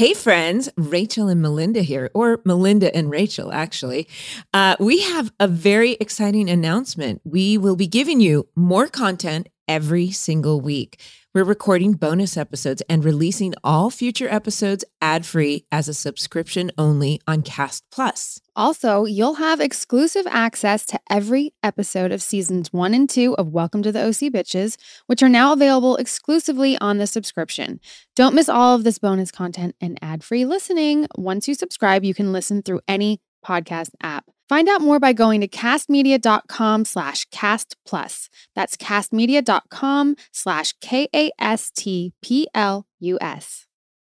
Hey, friends, Rachel and Melinda here, or Melinda and Rachel, actually. Uh, we have a very exciting announcement. We will be giving you more content every single week. We're recording bonus episodes and releasing all future episodes ad free as a subscription only on Kast Plus. Also, you'll have exclusive access to every episode of seasons one and two of Welcome to the OC Bitches, which are now available exclusively on the subscription. Don't miss all of this bonus content and ad free listening. Once you subscribe, you can listen through any podcast app. Find out more by going to kastmedia.com slash cast plus. That's kastmedia.com slash K A S T P L U S.